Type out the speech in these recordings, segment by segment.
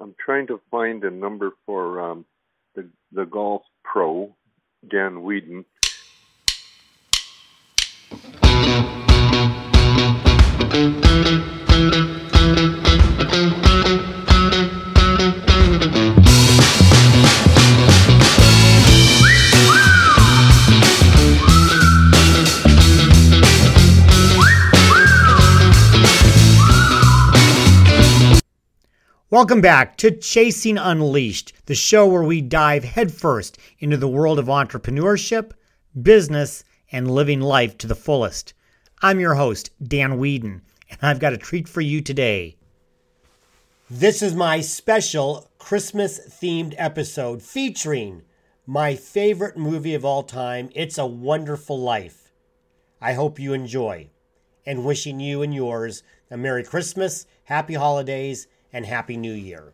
I'm trying to find a number for um, the the golf pro, Dan Weedin. Welcome back to Chasing Unleashed, the show where we dive headfirst into the world of entrepreneurship, business, and living life to the fullest. I'm your host, Dan Weedin, and I've got a treat for you today. This is my special Christmas themed episode featuring my favorite movie of all time, It's a Wonderful Life. I hope you enjoy, and wishing you and yours a Merry Christmas, Happy Holidays, and Happy New Year.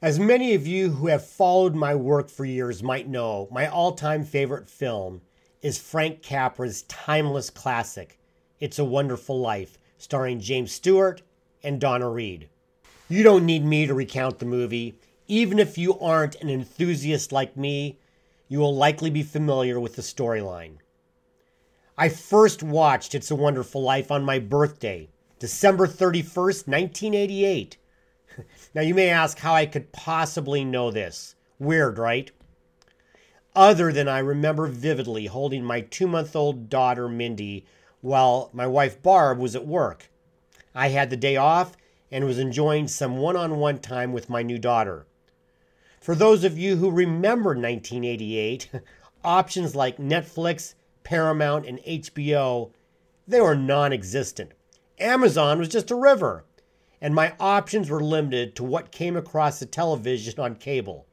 As many of you who have followed my work for years might know, my all time favorite film is Frank Capra's timeless classic, It's a Wonderful Life, starring James Stewart and Donna Reed. You don't need me to recount the movie. Even if you aren't an enthusiast like me, you will likely be familiar with the storyline. I first watched It's a Wonderful Life on my birthday, December 31st, 1988. now, you may ask how I could possibly know this. Weird, right? Other than I remember vividly holding my two month old daughter, Mindy, while my wife, Barb, was at work. I had the day off and was enjoying some one on one time with my new daughter. For those of you who remember 1988, options like Netflix, Paramount, and HBO, they were non-existent. Amazon was just a river, and my options were limited to what came across the television on cable.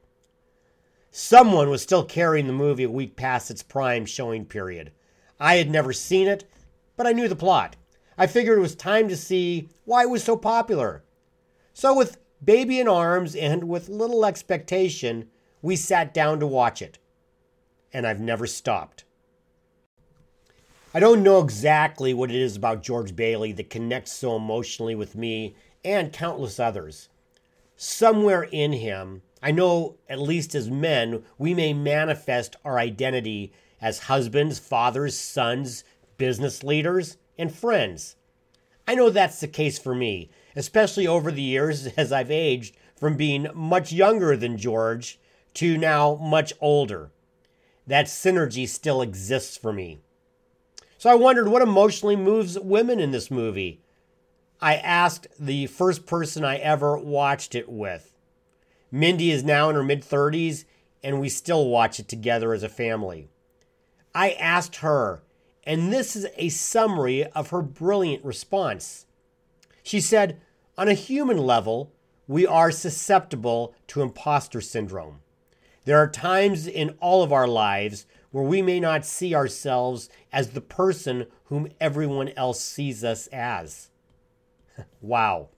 Someone was still carrying the movie a week past its prime showing period. I had never seen it, but I knew the plot. I figured it was time to see why it was so popular. So, with baby in arms, and with little expectation, we sat down to watch it. And I've never stopped. I don't know exactly what it is about George Bailey that connects so emotionally with me and countless others. Somewhere in him, I know at least as men, we may manifest our identity as husbands, fathers, sons, business leaders, and friends. I know that's the case for me, especially over the years as I've aged from being much younger than George to now much older. That synergy still exists for me. So I wondered what emotionally moves women in this movie. I asked the first person I ever watched it with. Mindy is now in her mid 30s, and we still watch it together as a family. I asked her, and this is a summary of her brilliant response. She said, on a human level, we are susceptible to imposter syndrome. There are times in all of our lives where we may not see ourselves as the person whom everyone else sees us as. wow.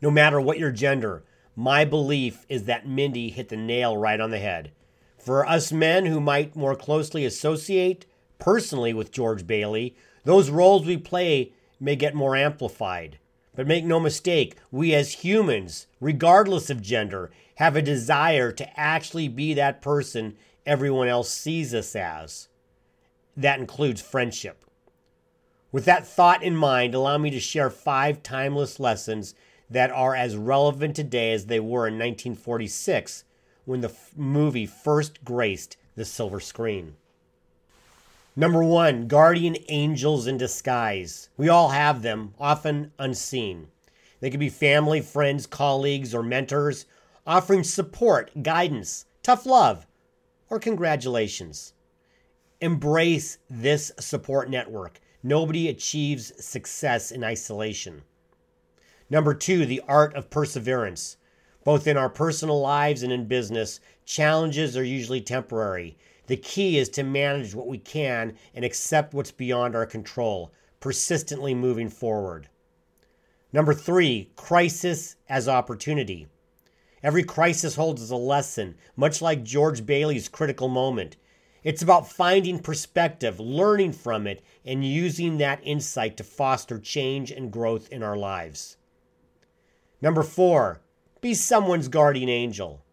No matter what your gender, my belief is that Mindy hit the nail right on the head. For us men who might more closely associate personally with George Bailey, those roles we play may get more amplified. But make no mistake, we as humans, regardless of gender, have a desire to actually be that person everyone else sees us as. That includes friendship. With that thought in mind, allow me to share five timeless lessons that are as relevant today as they were in 1946 when the f- movie first graced the silver screen. Number one, guardian angels in disguise. We all have them, often unseen. They could be family, friends, colleagues, or mentors, offering support, guidance, tough love, or congratulations. Embrace this support network. Nobody achieves success in isolation. Number two, the art of perseverance. Both in our personal lives and in business, challenges are usually temporary. The key is to manage what we can and accept what's beyond our control, persistently moving forward. Number three, crisis as opportunity. Every crisis holds a lesson, much like George Bailey's critical moment. It's about finding perspective, learning from it, and using that insight to foster change and growth in our lives. Number four, be someone's guardian angel.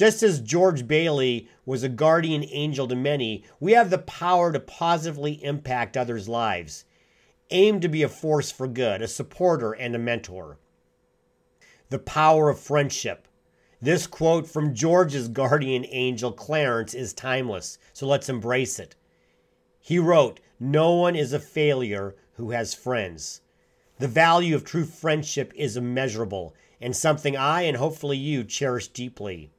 Just as George Bailey was a guardian angel to many, we have the power to positively impact others' lives. Aim to be a force for good, a supporter, and a mentor. The power of friendship. This quote from George's guardian angel, Clarence, is timeless, so let's embrace it. He wrote, No one is a failure who has friends. The value of true friendship is immeasurable and something I and hopefully you cherish deeply.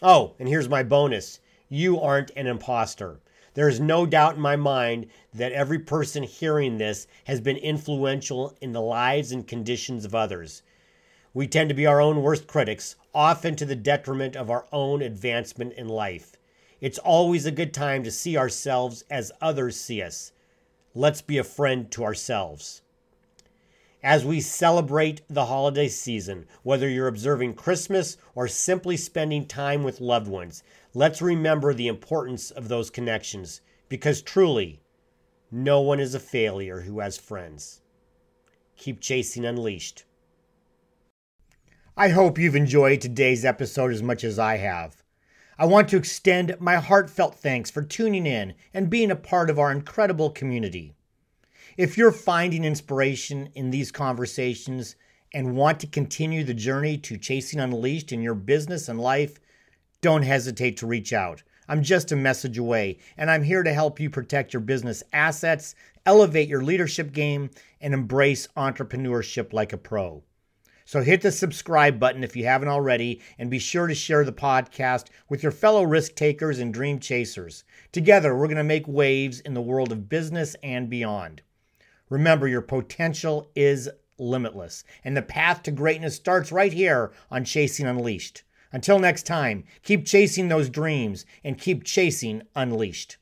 Oh, and here's my bonus you aren't an imposter. There is no doubt in my mind that every person hearing this has been influential in the lives and conditions of others. We tend to be our own worst critics, often to the detriment of our own advancement in life. It's always a good time to see ourselves as others see us. Let's be a friend to ourselves. As we celebrate the holiday season, whether you're observing Christmas or simply spending time with loved ones, let's remember the importance of those connections because truly, no one is a failure who has friends. Keep chasing Unleashed. I hope you've enjoyed today's episode as much as I have. I want to extend my heartfelt thanks for tuning in and being a part of our incredible community. If you're finding inspiration in these conversations and want to continue the journey to chasing unleashed in your business and life, don't hesitate to reach out. I'm just a message away, and I'm here to help you protect your business assets, elevate your leadership game, and embrace entrepreneurship like a pro. So hit the subscribe button if you haven't already, and be sure to share the podcast with your fellow risk takers and dream chasers. Together, we're going to make waves in the world of business and beyond. Remember, your potential is limitless, and the path to greatness starts right here on Chasing Unleashed. Until next time, keep chasing those dreams and keep chasing Unleashed.